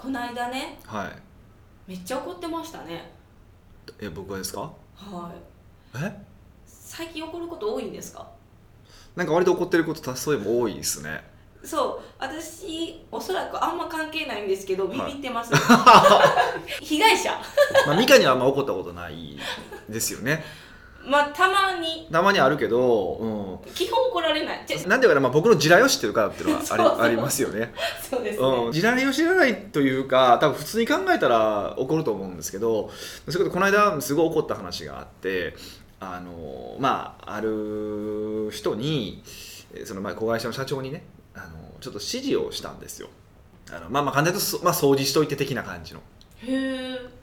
この間ねはい。めっちゃ怒ってましたね。え僕はですか？はい。え？最近怒ること多いんですか？なんか割と怒ってることたそういえば多いですね。そう。私おそらくあんま関係ないんですけどビビってます、被害者。まあミカにはあんま怒ったことないですよねまあたまに。たまにあるけど、基本怒られない。なんていうかな、まあ、僕の地雷を知ってるからっていうのはありそうそう。ありますよね。そうですね、うん、地雷を知らないというか多分普通に考えたら怒ると思うんですけどそれこそこの間すごい怒った話があってあのまあある人にえーそのまあ子会社の社長にねあのちょっと指示をしたんですよ。あのまあまあ簡単に言うと、そまあ、掃除しといて的な感じの。へえ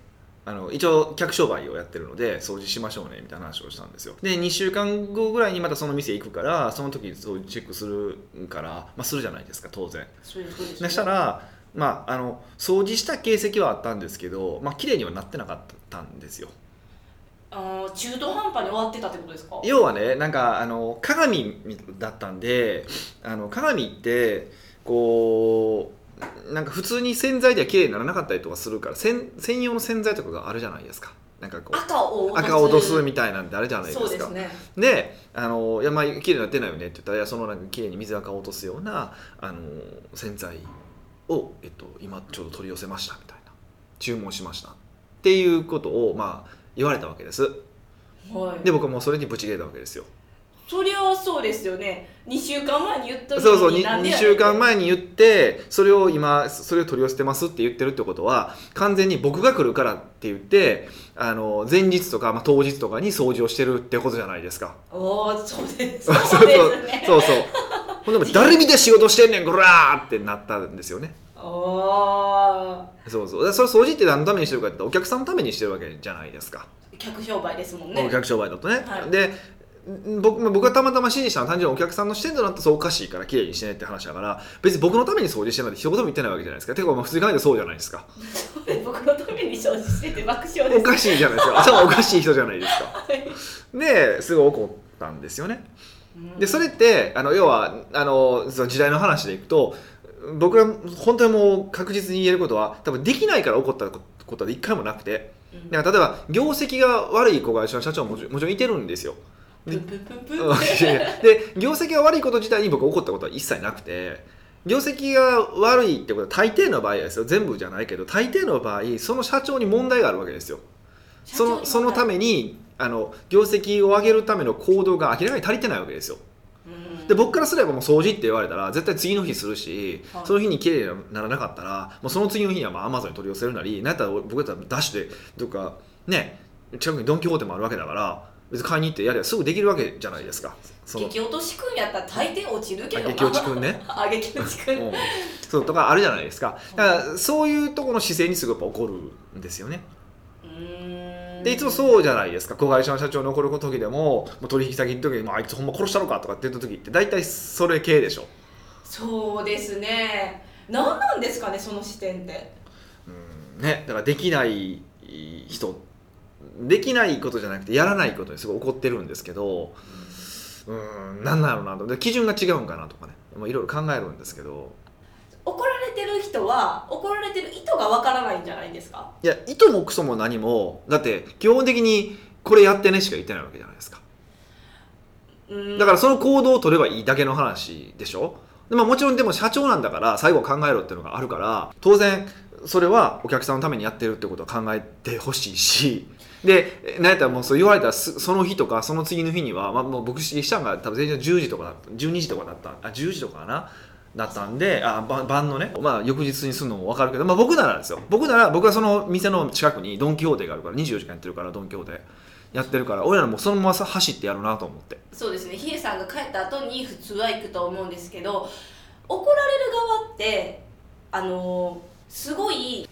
あの一応客商売をやってるので掃除しましょうねみたいな話をしたんですよ。で2週間後ぐらいにまたその店行くからその時掃除チェックするから、まあ、するじゃないですか当然。そしたら、まあ、あの掃除した形跡はあったんですけど、まあ綺麗にはなってなかったんですよ。あー中途半端に終わってたってことですか？要はねなんかあの鏡だったんであの鏡ってこうなんか普通に洗剤では綺麗にならなかったりとかするから専専用の洗剤とかがあるじゃないですか。なんかこう赤を落とす赤を落とすみたいなんてあるじゃないですか。そうですね。であのいやまあ綺麗になってないよねって言ったらいやそのなんか綺麗に水垢を落とすようなあの洗剤を、えっと、今ちょうど取り寄せましたみたいな。注文しました。っていうことをまあ言われたわけです。はい。で僕はもうそれにブチ切れたわけですよそりゃそうですよね。2週間前に言ったそうそう 2, なんでやねん週間前に言ってそれを今それを取り寄せてますって言ってるってことは完全に僕が来るからって言ってあの前日とか、まあ、当日とかに掃除をしてるってことじゃないですか。おおそうです。そうそう。ですね。そうそう。ほんでも 誰見て仕事してんねんこらーってなったんですよね。そうそう。それ掃除って何のためにしてるかってお客さんのためにしてるわけじゃないですか、客商売ですもんね。お客商売だとね、はい。でん僕僕がたまたま指示したのは単純にお客さんの視点となってそうおかしいから綺麗にしてねって話だから別に僕のために掃除してるなんて一言も言ってないわけじゃないですか。てかまあ普通に考えてそうじゃないですか。僕のために掃除してて爆笑です。おかしいじゃないですか。頭おかしい人じゃないですか。はい。ですごい怒ったんですよね。うん。でそれってあの要はあのその時代の話でいくと僕が本当にもう確実に言えることは多分できないから起こったことは一回もなくて。うん。だから例えば業績が悪い子会社の社長ももちろんいてるんですよ。プンプンプンプン。うんいやいや。で業績が悪いこと自体に僕怒ったことは一切なくて業績が悪いってことは大抵の場合はですよ全部じゃないけど大抵の場合その社長に問題があるわけですよ。そのそのためにあの業績を上げるための行動が明らかに足りてないわけですよ。うん。で僕からすればもう掃除って言われたら絶対次の日するし、はい。その日に綺麗にならなかったらもうその次の日にはまあアマゾンに取り寄せるなりなんやったら僕だったらダッシュでどっかね近くにドン・キホーテもあるわけだから別に買いに行ってやればすぐできるわけじゃないですか。激落としくんやったら大抵落ちるけど激落ちくんね。あ激落ちくん。うん。そうとかあるじゃないですか。だからそういうところの姿勢にすごいやっぱ怒るんですよね。うーん。でいつもそうじゃないですか。子会社の社長に怒る時でももう取引先の時にあいつほんま殺したのかとかって言った時って大体それ系でしょ。そうですね。何なんですかねその視点って。うん。ね、だからできない人できないことじゃなくてやらないことにすごい怒ってるんですけどうん何なのなと。で基準が違うんかなとかね。まあいろいろ考えるんですけど。怒られてる人は怒られてる意図がわからないんじゃないですか？いや意図もクソも何もだって基本的にこれやってねしか言ってないわけじゃないですか。うん。だからその行動を取ればいいだけの話でしょ？で、まあ、もちろんでも社長なんだから最後は考えろっていうのがあるから当然それはお客さんのためにやってるってことは考えてほしいしで何やったらもうそう言われたらその日とかその次の日には、まあ、もう僕したんが多分全然10時とかだった12時とかだったあ10時とかかなだったんであ晩のね、まあ、翌日にするのも分かるけど、まあ、僕ならですよ。僕なら僕はその店の近くにドン・キホーテがあるから24時間やってるからドン・キホーテやってるから俺らもそのまま走ってやるなと思って。そうですね。ヒデさんが帰った後に普通は行くと思うんですけど怒られる側ってあのすごい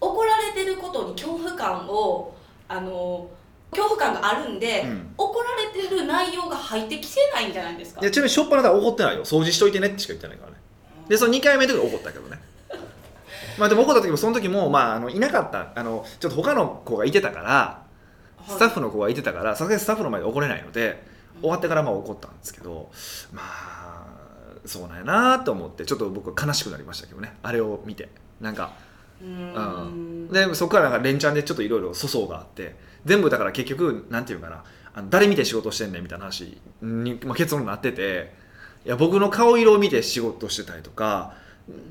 怒られてることに恐怖感をあの恐怖感があるんで、うん。怒られてる内容が入ってきてないんじゃないですか？いやちなみにしょっぱなだ怒ってないよ。掃除しといてねってしか言ってないからね。でその2回目の時は怒ったけどね。まあでも怒った時もその時もまああのいなかった。あのちょっと他の子がいてたからスタッフの子がいてたからさすがにスタッフの前で怒れないので終わってからまあ怒ったんですけどまあそうなんやなと思ってちょっと僕は悲しくなりましたけどね。あれを見て。なんかうんでそこからなんか連チャンでちょっといろいろ粗相があって全部だから結局なんていうかなあの誰見て仕事してんねんみたいな話に、まあ、結論になってていや僕の顔色を見て仕事してたりとか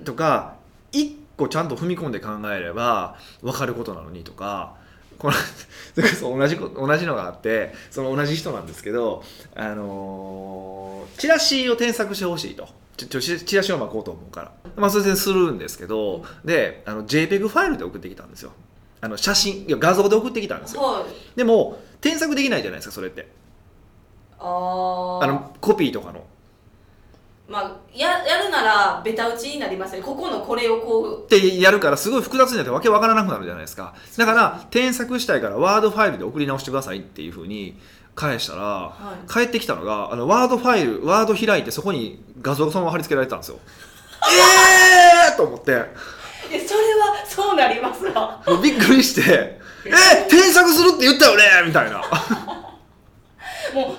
とか一個ちゃんと踏み込んで考えれば分かることなのにとかこの 同じ同じのがあってその同じ人なんですけど、あのーチラシを添削してほしいと。ちょチチラシを巻こうと思うから、まあ、それでするんですけどであの JPEG ファイルで送ってきたんですよ。あの写真いや画像で送ってきたんですよ。はい。でも添削できないじゃないですかそれって。あー。あのコピーとかの。まあややるならベタ打ちになりますね。ここのこれをこう。ってやるからすごい複雑になってわけわからなくなるじゃないですか。だから添削したいからワードファイルで送り直してくださいっていうふうに返したらはい。返ってきたのがあのワードファイルワード開いてそこに画像がそのまま貼り付けられてたんですよ。えーと思って。えそれはそうなりますわもうびっくりして「え。添削するって言ったよね!」みたいな。もう添削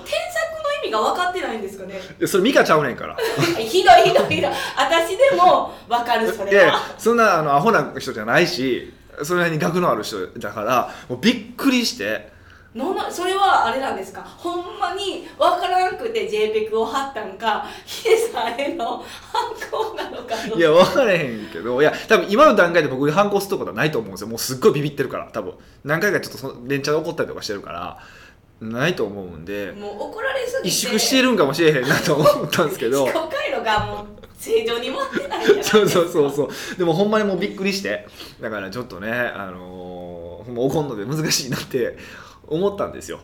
の意味が分かってないんですかね？いやそれミカちゃうねんから。ひどいひどいひどい。私でも分かるそれは。そんなあのアホな人じゃないしそれなりに学のある人だからもうびっくりしてのなそれはあれなんですか？ほんまに分からんくて JPEG を貼ったんかヒデさんへの反抗なのかいや分からへんけどいや多分今の段階で僕に反抗することはないと思うんですよ。もうすっごいビビってるから多分。何回かちょっとその連チャンで怒ったりとかしてるからないと思うんで。もう怒られすぎて。萎縮してるんかもしれへんなと思ったんですけど。思考回路がもう正常に回ってないじゃ そうそうそうそう。でもほんまにもうびっくりして。だからちょっとねあのーほんま怒るので難しいなって思ったんですよ。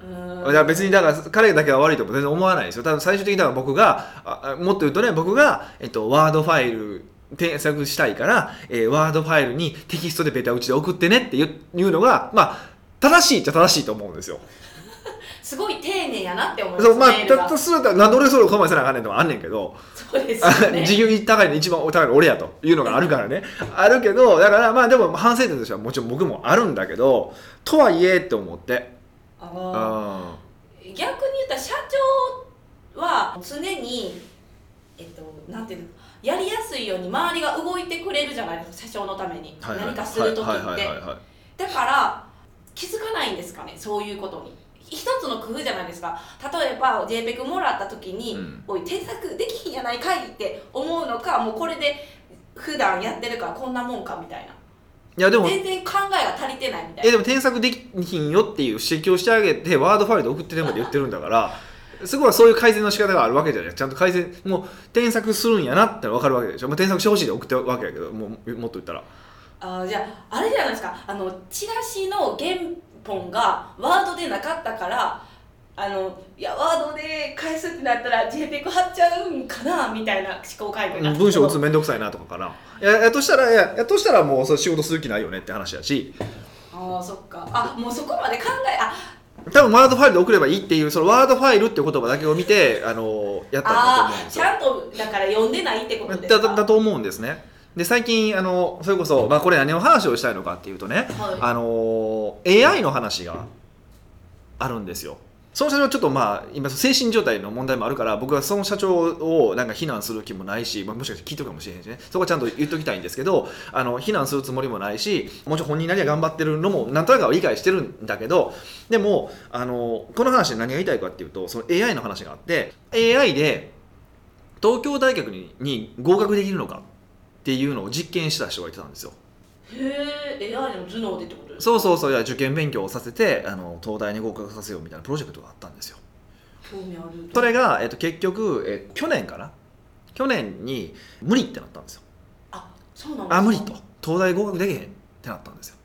だから別にだから彼だけが悪いとも全然思わないですよ。ただ最終的にだから僕がもっと言うとね僕が、えっと、ワードファイル添削したいから、えーワードファイルにテキストでベタ打ちで送ってねっていうのがまあ正しいっちゃ正しいと思うんですよ。すごい丁寧やなって思いますそうまあたとするとなんで俺それを我慢せなあかんねんとかあんねんけど、そうですあよね。自由に高いの一番高いの俺やというのがあるからね。あるけどだからまあでも反省点としてはもちろん僕もあるんだけどとはいえって思って。ああー逆に言ったら社長は常にえっとなんていうのやりやすいように周りが動いてくれるじゃないですか社長のために、はいはい。何かする時って。だから気づかないんですかねそういうことに一つの工夫じゃないですか。例えば JPEG もらった時に「うん。おい添削できひんやないかい」って思うのかもうこれで普段やってるからこんなもんかみたいな。いやでも全然考えが足りてないみたいな。えでも添削できひんよっていう指摘をしてあげてワードファイルで送ってねまで言ってるんだから すごいそういう改善の仕方があるわけじゃないちゃんと改善もう添削するんやなって分かるわけでしょ、まあ、添削してほしいで送ってるわけやけどもうもっと言ったら。あーじゃああれじゃないですか。あのチラシの原本がワードでなかったからあのいやワードで返すってなったら JPEG 貼っちゃうんかなみたいな思考回路文章打つのめんどくさいなとかかな。いややとしたらいややとしたらもうそれ仕事する気ないよねって話やし。ああそっか。あもうそこまで考えあ多分ワードファイルで送ればいいっていうそのワードファイルっていう言葉だけを見てあのやったんだと思うんですよ。ちゃんとだから読んでないってことですか？だだだと思うんですねで最近あのそれこそ、まあ、これ何の話をしたいのかっていうとね、はい。あの AI の話があるんですよ。その社長ちょっとまあ今精神状態の問題もあるから僕はその社長をなんか非難する気もないし、まあ、もしかして聞いてるかもしれへんしね。そこはちゃんと言っときたいんですけどあの非難するつもりもないしもちろん本人なりは頑張ってるのもなんとなくは理解してるんだけどでもあのこの話で何が言いたいかっていうとその AI の話があって AI で東京大学にに合格できるのかっていうのを実験した人がいてたんですよ。へえ AI の頭脳でってことですか？そうそうそう。いや受験勉強をさせてあの東大に合格させようみたいなプロジェクトがあったんですよ。興味ある。それが、えっと、結局、え去年かな？去年に無理ってなったんですよ。あそうなんですか？あ無理と。東大合格できへんってなったんですよ。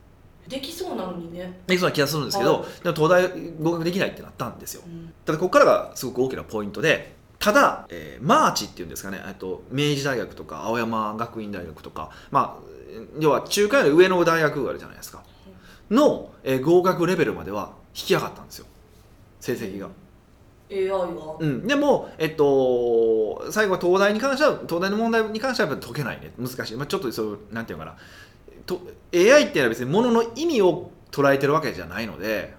できそうなのにね、できそうな気がするんですけど、はい。でも東大合格できないってなったんですよ。うん。ただここからがすごく大きなポイントでただ、えーマーチっていうんですかね。えっと明治大学とか青山学院大学とかまあ要は中華より上の大学があるじゃないですか。の、えー合格レベルまでは引き上がったんですよ。成績が、AI は、うん、でも、えっと、最後は東大に関しては東大の問題に関してはやっぱ解けないね。難しい、まあ、ちょっとそうなんていうのかな。と AI っていうのは別にものの意味を捉えてるわけじゃないので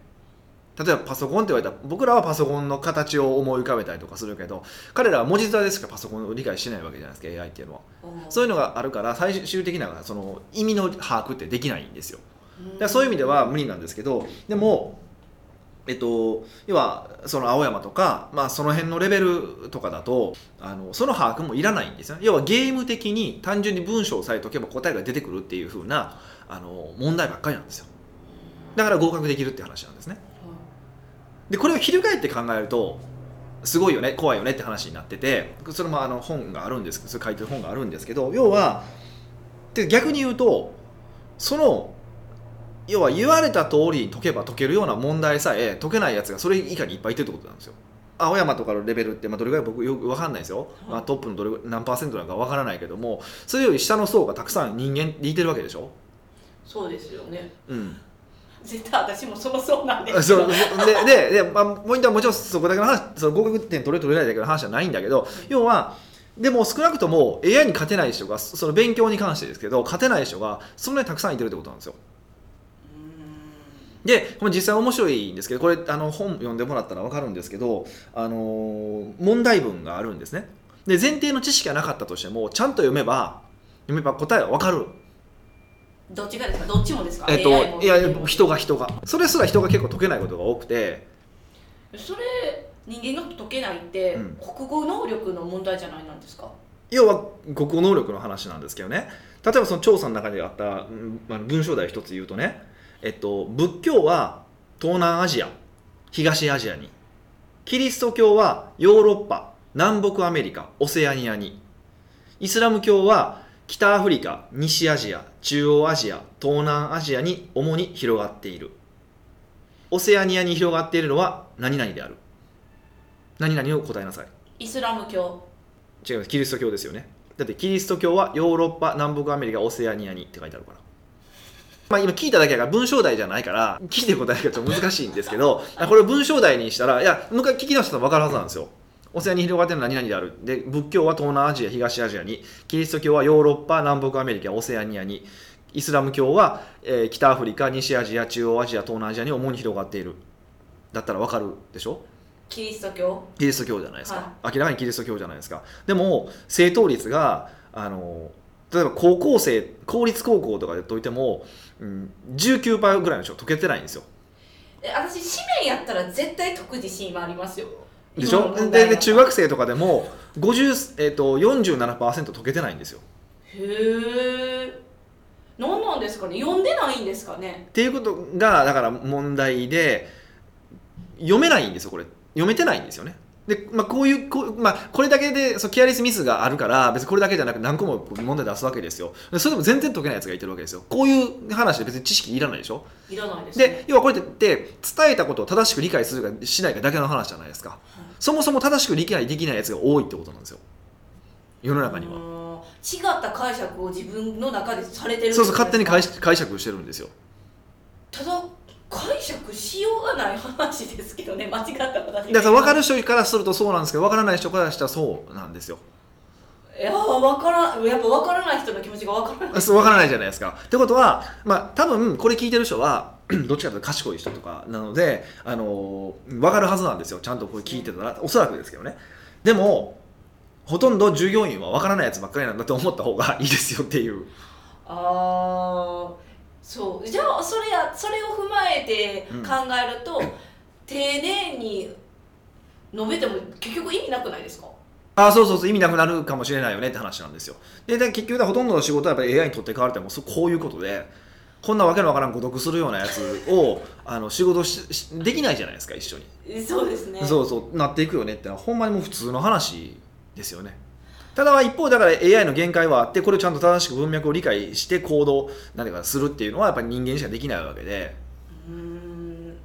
例えばパソコンって言われたら僕らはパソコンの形を思い浮かべたりとかするけど彼らは文字面でしかパソコンを理解してないわけじゃないですか AI っていうのは。そういうのがあるから最終的なその意味の把握ってできないんですよ。だからそういう意味では無理なんですけどでもえっと、要はその青山とか、まあ、その辺のレベルとかだとあのその把握もいらないんですよ。要はゲーム的に単純に文章をさえとけば答えが出てくるっていう風なあの問題ばっかりなんですよ。だから合格できるって話なんですねでこれを翻って考えるとすごいよね怖いよねって話になっててそれもあの本があるんですそれ書いてる本があるんですけど要はで逆に言うとその要は言われた通りに解けば解けるような問題さえ解けないやつがそれ以下にいっぱいいてるってことなんですよ。青山とかのレベルって、まあ、どれぐらい僕よく分かんないですよ、まあ、トップのどれ何パーセントなのか分からないけどもそれより下の層がたくさん人間でいてるわけでしょ。そうですよね。うん絶対私もそのそうなんです。そうででで、まあ、ポイントはもちろんそこだけの話その合格点取れ取れないだけの話じゃないんだけど、要はでも少なくとも AI に勝てない人がその勉強に関してですけど勝てない人がそんなにたくさんいてるってことなんですよ。でこれ実際面白いんですけどこれあの本読んでもらったら分かるんですけど、あのー問題文があるんですね。で前提の知識がなかったとしてもちゃんと読めば読めば答えは分かるどっちがですか？どっちもですか？えっといや人が人が。それすら人が結構解けないことが多くて。それ人間が解けないって、うん。国語能力の問題じゃないなんですか？要は国語能力の話なんですけどね。例えばその調査の中であったうんあの文章題一つ言うとね、えっと、仏教は東南アジア東アジアに。キリスト教はヨーロッパ南北アメリカオセアニアに。イスラム教は北アフリカ西アジア中央アジア東南アジアに主に広がっている。オセアニアに広がっているのは何々である。何々を答えなさい。イスラム教。違います。キリスト教ですよね。だってキリスト教はヨーロッパ南北アメリカオセアニアにって書いてあるから。まあ今聞いただけだから文章題じゃないから聞いて答えるからちょっと難しいんですけどあ これを文章題にしたらいやもう一回聞き直したら分かるはずなんですよオセアに広がってるのは何々である。で仏教は東南アジア東アジアに。キリスト教はヨーロッパ南北アメリカオセアニアに。イスラム教は、えー北アフリカ西アジア中央アジア東南アジアに主に広がっている。だったら分かるでしょ？キリスト教？キリスト教じゃないですか、は明らかにキリスト教じゃないですか。でも正答率があの例えば高校生公立高校とかで解いても、うん、19%ぐらいの人解けてないんですよ。え私紙面やったら絶対解く自信はありますよでしょ？でで中学生とかでも50、えー、と47%解けてないんですよ。へえ何なんですかね？読んでないんですかね？っていうことがだから問題で読めないんですよこれ。読めてないんですよねで、まあ、こういうこう、まあ、これだけでそうケアレスミスがあるから別にこれだけじゃなく何個も問題出すわけですよ。でそれでも全然解けないやつがいてるわけですよ。こういう話で別に知識いらないでしょ？いらないです。ねで要はこれって伝えたことを正しく理解するかしないかだけの話じゃないですか。そもそも正しく理解できないやつが多いってことなんですよ。世の中には。うん違った解釈を自分の中でされてるそうそう勝手に解釈してるんですよ。ただ解釈しようがない話ですけどね間違った私だから分かる人からするとそうなんですけど分からない人からしたらそうなんですよいやー分からんやっぱ分からない人の気持ちが分からない。そう分からないじゃないですか。ってことは、まあ、多分これ聞いてる人は どっちかというと賢い人とかなので、あのー分かるはずなんですよ。ちゃんとこれ聞いてたら。おそらくですけどね。でもほとんど従業員は分からないやつばっかりなんだと思った方がいいですよっていう。ああそう。じゃあそれやそれを踏まえてうん。考えると、丁寧に述べても結局意味なくないですか？あそうそうそう意味なくなるかもしれないよねって話なんですよ。でで結局ほとんどの仕事はやっぱり AI に取って代われてもそうこういうことでこんなわけのわからん誤読するようなやつを あの仕事ししできないじゃないですか一緒に。えそうですね。そうそうなっていくよねってのはほんまにもう普通の話ですよねただ一方だから AI の限界はあってこれをちゃんと正しく文脈を理解して行動何ていうかするっていうのはやっぱり人間しかできないわけで。うーん。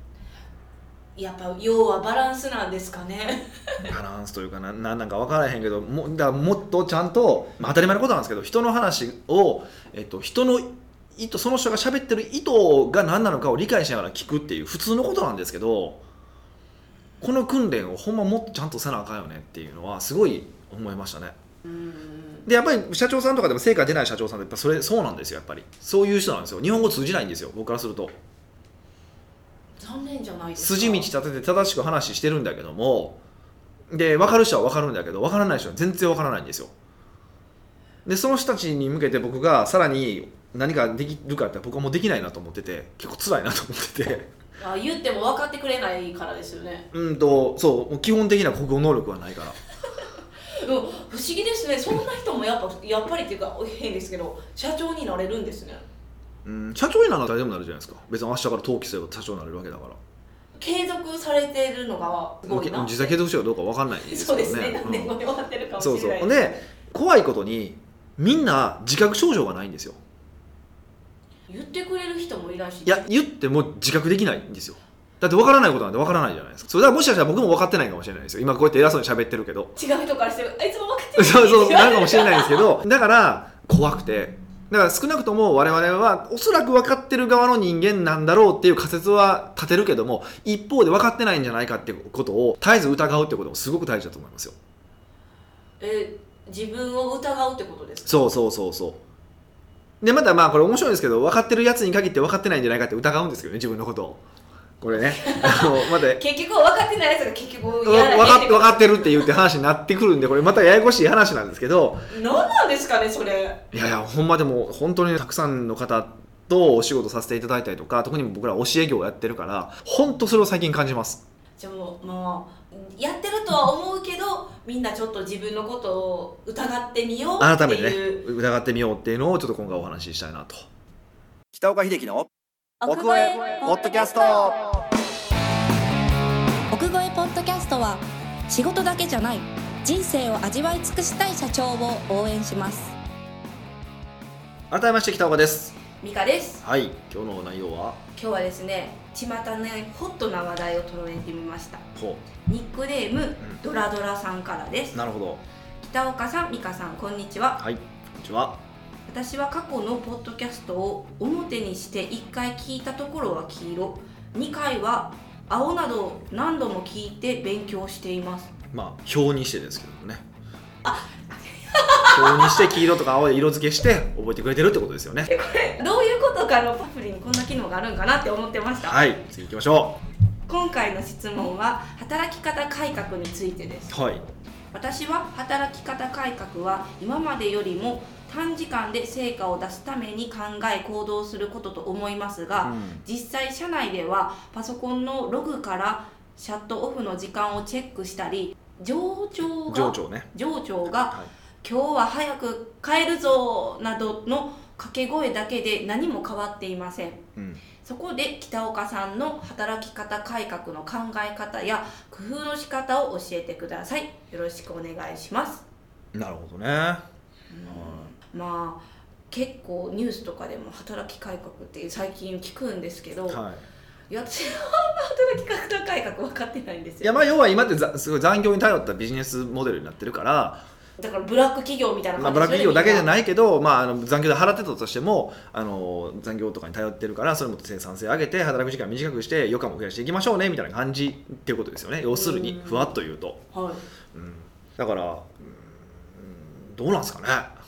やっぱ要はバランスなんですかね。バランスというかななんなんか分からへんけどもだもっとちゃんと、まあ当たり前のことなんですけど人の話を、えっと、人の意図その人が喋ってる意図が何なのかを理解しながら聞くっていう普通のことなんですけどこの訓練をほんまもっとちゃんとせなあかんよねっていうのはすごい思いましたね。でやっぱり社長さんとかでも成果出ない社長さんってやっぱそれそうなんですよやっぱり。そういう人なんですよ。日本語通じないんですよ僕からすると。残念じゃないですか。筋道立てて正しく話してるんだけどもで分かる人は分かるんだけど分からない人は全然分からないんですよ。でその人たちに向けて僕がさらに何かできるかって僕はもうできないなと思ってて結構辛いなと思ってて。あ言っても分かってくれないからですよね。うんとそう基本的な国語能力はないから。で も不思議ですね。そんな人もやっぱやっぱりっていうか変ですけど社長になれるんですね。うん社長になるのは誰でもなるじゃないですか。別に明日から登記すれば社長になれるわけだから。継続されてるのがすごいな。実際継続しようかどうか分かんないですけどそうですね。ね何年後に終わってるかもしれそうない。そうで怖いことにみんな自覚症状がないんですよ。言ってくれる人もいないしいや言っても自覚できないんですよだって分からないことなんて分からないじゃないですか。それだからもしかしたら僕も分かってないかもしれないですよ。今こうやって偉そうに喋ってるけど。違う人からしてあいつも分かってる？そうそうなるかもしれないですけど。だから怖くて。だから少なくとも我々はおそらく分かってる側の人間なんだろうっていう仮説は立てるけども一方で分かってないんじゃないかっていうことを絶えず疑うってこともすごく大事だと思いますよ。え自分を疑うってことですか？そうそうそうそう。でまたまあこれ面白いんですけど分かってるやつに限って分かってないんじゃないかって疑うんですけどね自分のことをこれね。あのまた結局分かってないやつが結局わやらへん分かっ分かってるって言って話になってくるんでこれまたややこしい話なんですけど。何なんですかねそれ。いやいやほんまでも本当にたくさんの方とお仕事させていただいたりとか特に僕ら教え業をやってるから本当それを最近感じます。じゃあもうまあやってるとは思うけどみんなちょっと自分のことを疑ってみようって改めてねいう疑ってみようっていうのをちょっと今回お話ししたいなと。北岡秀樹の奥越えポッドキャスト仕事だけじゃない人生を味わい尽くしたい社長を応援します。改めまして北岡です。ミカです。はい今日の内容は？今日はですね巷ねホットな話題を取り上げてみました。ほニックネーム、ドラドラさんからです。うなるほど。北岡さん美香さんこんにちは。はいこんにちは。私は過去のポッドキャストを表にして1回聞いたところは黄色。2回は青など何度も聞いて勉強しています。まあ表にしてですけどもね。表にして黄色とか青で色付けして覚えてくれてるってことですよね。どういうことかのパプリにこんな機能があるんかなって思ってました、はい次行きましょ今回の質問は働き方改革についてです。うはい。私は働き方改革は今までよりも短時間で成果を出すために考え行動することと思いますが、うん。実際社内ではパソコンのログからシャットオフの時間をチェックしたり上長が上長ね。上長がは今日は早く帰るぞなどの掛け声だけで何も変わっていません。い、うん、そこで北岡さんの働き方改革の考え方や工夫の仕方を教えてください。よろしくお願いします、なるほどねまあ結構ニュースとかでも働き改革って最近聞くんですけど、はい。や私は働き方改革分かってないんですよ。いやまあ要は今ってざすごい残業に頼ったビジネスモデルになってるから、だからブラック企業みたいなまあ、感じブラック企業だけじゃいないけど、まあ、あの残業で払ってたとしてもあの残業とかに頼ってるからそれも生産性上げて働く時間短くして余暇も増やしていきましょうねみたいな感じっていうことですよね。要するにうんふわっと言うと、はい。うん、だから、うん、どうなんですかね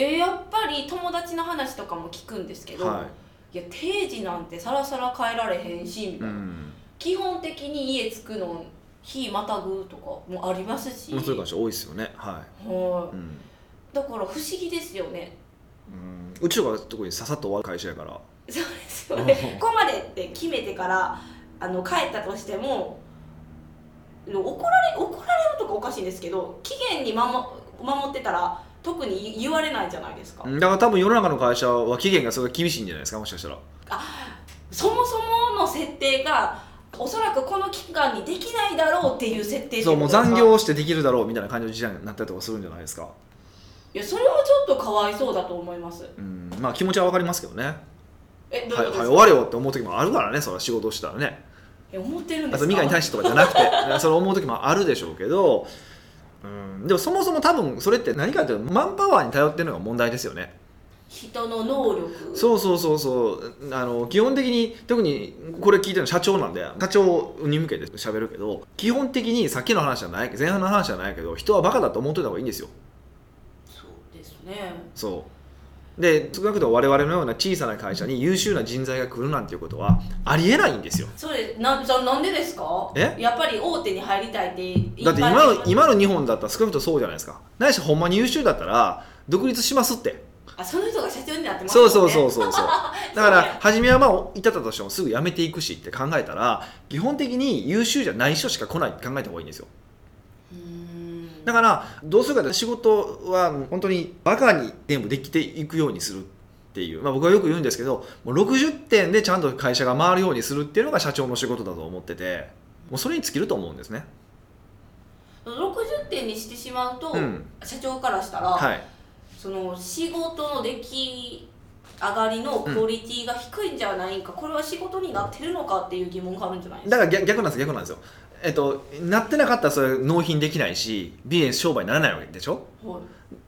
えーやっぱり友達の話とかも聞くんですけど、、はい。や定時なんてさらさら変えられへんしみい、たいな、うん。基本的に家着くの日またぐとかもありますし、まあ、そういう感じ多いですよね。は、はい。うん。だから不思議ですよね。うん、うちとか特にささっと終わる会社やから。そうですよね。ここまでって決めてからあの帰ったとしても怒られ怒られるとかおかしいんですけど期限に守守ってたら特に言われないじゃないですか、だから多分世の中の会社は期限がすごい厳しいんじゃないですかもしかしたら。そもそもの設定がおそらくこの期間にできないだろうっていう設定そうもう残業してできるだろうみたいな感じの時代になったりとかするんじゃないですか。いやそれはちょっとかわいそうだと思います。うんまあ気持ちはわかりますけどね。えどうはいいうはいことですか、終われよって思う時もあるからねそ仕事をしたらね。え思ってるんであすか？とミカに対してとかじゃなくて それ思う時もあるでしょうけどうん。でもそもそも多分それって何かというとマンパワーに頼ってるのが問題ですよね。人の能力。そうそうそうそう。あの基本的に特にこれ聞いてるの社長なんで社長に向けて喋るけど基本的にさっきの話じゃない前半の話じゃないけど人はバカだと思っといた方がいいんですよ。そうですね。そで少なくとも我々のような小さな会社に優秀な人材が来るなんていうことはありえないんですよ。それなじゃあなんでですか？え？やっぱり大手に入りたいってだって今の今の日本だったら少なくともそうじゃないですか。ないしほんまに優秀だったら独立しますって。あその人が社長になってますそうそううそうそうそう。だから初めはまあいたとしてもすぐ辞めていくしって考えたら基本的に優秀じゃない人しか来ないって考えた方がいいんですよだからどうするかって仕事は本当にバカに全部できていくようにするっていう、まあ、僕はよく言うんですけどもう60点でちゃんと会社が回るようにするっていうのが社長の仕事だと思っててもうそれに尽きると思うんですね。60点にしてしまうと、うん。社長からしたら、はい。その仕事の出来上がりのクオリティが低いんじゃないか、これは仕事になってるのかっていう疑問があるんじゃないですか？だから逆逆なんです逆なんですよえっとなってなかったらそれ納品できないしビジネス商売にならないわけでしょ？はい。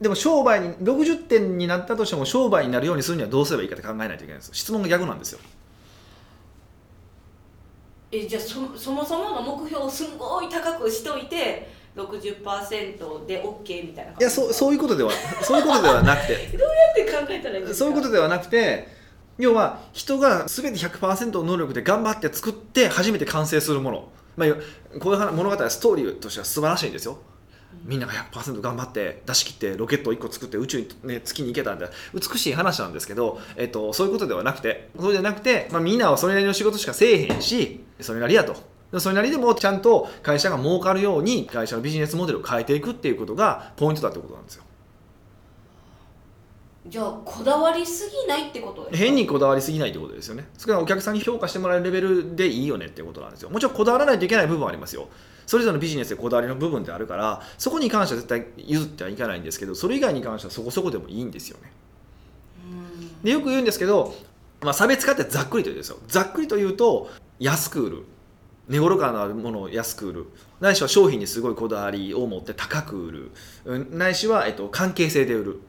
でも商売に60点になったとしても商売になるようにするにはどうすればいいかって考えないといけないんです質問が逆なんですよ。えじゃあそそもそもの目標をすんごい高くしといて60%で OK みたいないやそうそういうことではそういうことではなくて。って考えたらいいんですか？そういうことではなくて要は人が全て100%の能力で頑張って作って初めて完成するもの、まあ、こういう話物語はストーリーとしては素晴らしいんですよ。みんなが100%頑張って出し切ってロケットを1個作って宇宙に、ね、月に行けたんで美しい話なんですけど、えっと、そういうことではなくてそうじゃなくて、まあ、みんなはそれなりの仕事しかせえへんしそれなりやと。でそれなりでもちゃんと会社が儲かるように会社のビジネスモデルを変えていくっていうことがポイントだってことなんですよじゃあこだわりすぎないってことですか変にこだわりすぎないってことですよね。それはお客さんに評価してもらえるレベルでいいよねってことなんですよ。もちろんこだわらないといけない部分はありますよ。それぞれのビジネスでこだわりの部分ってあるからそこに関しては絶対譲ってはいかないんですけどそれ以外に関してはそこそこでもいいんですよね。うん。でよく言うんですけど、まあ、差別化ってざっくりと言うんですよ。ざっくりと言うと安く売る。値頃感のあるものを安く売る。ないしは商品にすごいこだわりを持って高く売る。うんないしは、えっと、関係性で売る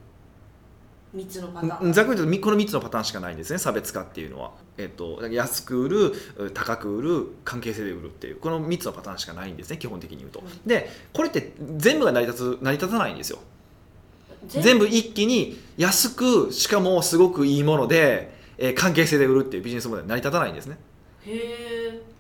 3つのパターン。うんざっくりとみこの3つのパターンしかないんですね。差別化っていうのは、えっと、安く売る高く売る関係性で売るっていう。この3つのパターンしかないんですね基本的に言うと、うん。でこれって全部が成り立つ成り立たないんですよ。全全部一気に安くしかもすごくいいもので、えー関係性で売るっていうビジネスモデル成り立たないんですね。へえ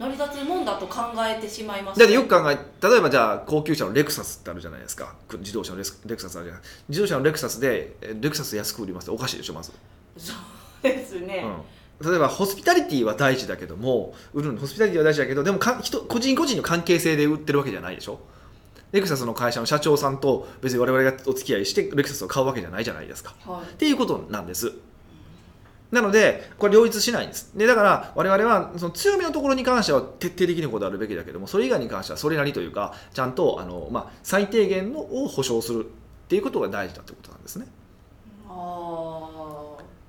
成り立つもんだと考えてしまいます。だってよく考え例えばじゃあ高級車のレクサスってあるじゃないですか。自動車のレクサスあるじゃない。自動車のレクサスでえーレクサス安く売りますっておかしいでしょまず。そうですね、うん、例えばホスピタリティは大事だけども売るのホスピタリティは大事だけどでもか人個人個人の関係性で売ってるわけじゃないでしょ。レクサスの会社の社長さんと別に我々がお付き合いしてレクサスを買うわけじゃないじゃないですか。はい。っていうことなんですなのでこれ両立しないんです。でだから我々はその強みのところに関しては徹底的にこだわるべきだけどもそれ以外に関してはそれなりというかちゃんとあの、まあ、最低限のを保証するっていうことが大事だってことなんですね。ああ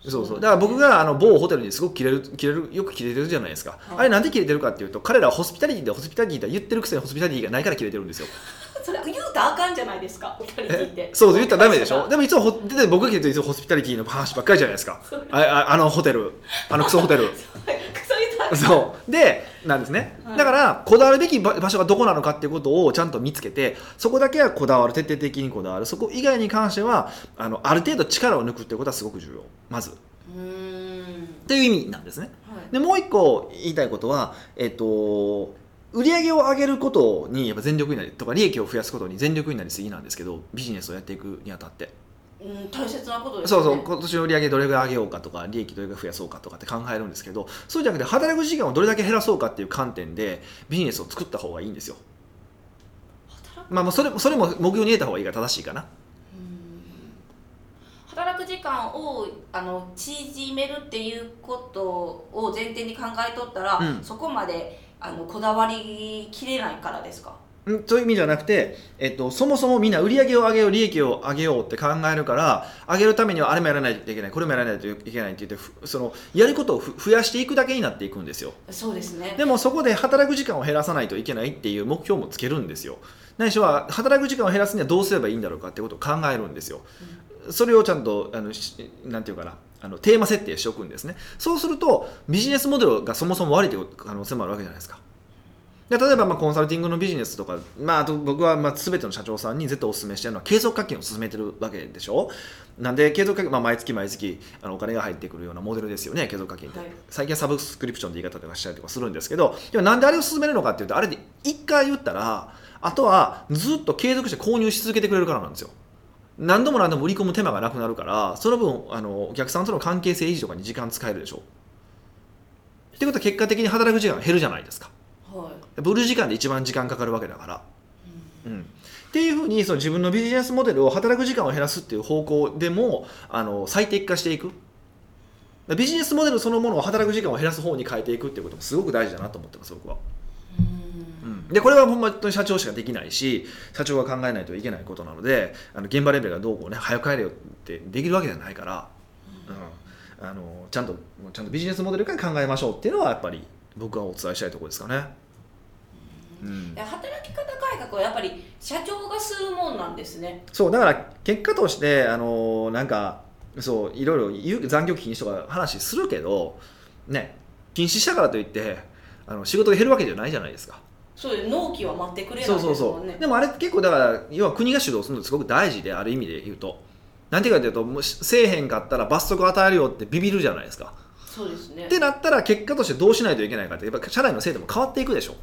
そうそう。だから僕があの某ホテルにすごく切れる切れるよく切れてるじゃないですか、はい。あれなんで切れてるかっていうと彼らはホスピタリティでホスピタリティで言ってるくせにホスピタリティがないから切れてるんですよ。それ言うたらあかんじゃないですか？二人聞いて。そうそう言ったらダメでしょ？でもいつもほで僕が切れてるといつもホスピタリティの話ばっかりじゃないですか。あああのホテル。あのクソホテル そう。でなんですね、はい。だからこだわるべき場場所がどこなのかっていうことをちゃんと見つけてそこだけはこだわる徹底的にこだわる。そこ以外に関してはあのある程度力を抜くっていうことはすごく重要。まず。っていう意味なんですね。はい。でもう一個言いたいことはえっと売上を上げることにやっぱ全力になりとか利益を増やすことに全力になりすぎなんですけどビジネスをやっていくにあたってうん、大切なことですそうねそう今年の売り上げどれぐらい上げようかとか利益どれぐらい増やそうかとかって考えるんですけどそうじゃなくて働く時間をどれだけ減らそうかっていう観点でビジネスを作った方がいいんですよ。働くまあそれもそれも目標に入れた方がいいが正しいかな。働く時間をあの縮めるっていうことを前提に考えとったら、うん。そこまであのこだわりきれないからですか？うんそういう意味じゃなくて、えっと、そもそもみんな売り上げを上げよう利益を上げようって考えるから上げるためにはあれもやらないといけないこれもやらないといけないって言ってふそのやることをふ増やしていくだけになっていくんですよ。そうですね。でもそこで働く時間を減らさないといけないっていう目標もつけるんですよ。ないしは働く時間を減らすにはどうすればいいんだろうかってことを考えるんですよ。それをちゃんとあのしなんていうかなあのテーマ設定しておくんですね。そうするとビジネスモデルがそもそも悪いという可能性もあるわけじゃないですかで例えばまあコンサルティングのビジネスとか、まあ、あと僕はまあ全ての社長さんに絶対お勧めしてるのは継続課金を進めてるわけでしょなんで継続課金、まあ、毎月毎月あのお金が入ってくるようなモデルですよね。継続課金って、はい。最近はサブスクリプションって言い方とかしたりとかするんですけどでもなんであれを進めるのかっていうとあれで1回言ったらあとはずっと継続して購入し続けてくれるからなんですよ。何度も何度も売り込む手間がなくなるからその分あのお客さんとの関係性維持とかに時間使えるでしょ。ってことは結果的に働く時間が減るじゃないですかはい売る時間で一番時間かかるわけだから、うん、っていうふうにその自分のビジネスモデルを働く時間を減らすっていう方向でもあの最適化していく。ビジネスモデルそのものを働く時間を減らす方に変えていくっていうこともすごく大事だなと思ってます僕は、でこれはほんまに社長しかできないし社長が考えないといけないことなのであの現場レベルがどうこうね早く帰れよってできるわけじゃないから、うん、あのちゃんとちゃんとビジネスモデルから考えましょうっていうのはやっぱり僕はお伝えしたいところですかね。うん。で働き方改革はやっぱり社長がするもんなんですね。そうだから結果としてあのなんかそういろいろ言う残業禁止とか話するけどね禁止したからといってあの仕事が減るわけじゃないじゃないですか。そう納期は待ってくれないそうそうですもんね。そうでもあれ結構だから要は国が主導するのってすごく大事である意味で言うと。なんていうかというともしせえへんかったら罰則与えるよってビビるじゃないですか。そうですね。ってなったら結果としてどうしないといけないかってやっぱ社内の制度も変わっていくでしょ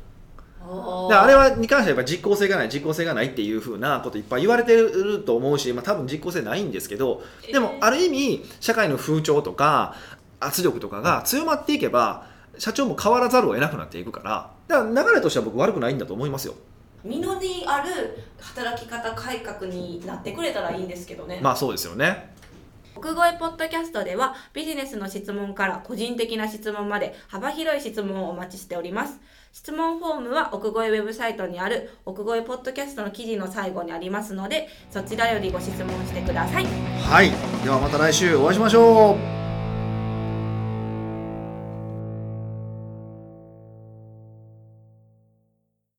あであれはに関してはやっぱ実効性がない実効性がないっていうふうなこといっぱい言われてると思うし、まあ、多分実効性ないんですけどでもえーある意味社会の風潮とか圧力とかが強まっていけば社長も変わらざるを得なくなっていくからだから流れとしては僕悪くないんだと思いますよ。実りある働き方改革になってくれたらいいんですけどね、まあそうですよね。奥越ポッドキャストではビジネスの質問から個人的な質問まで幅広い質問をお待ちしております質問フォームは奥越ウェブサイトにある奥越ポッドキャストの記事の最後にありますのでそちらよりご質問してください。はい。ではまた来週お会いしましょう。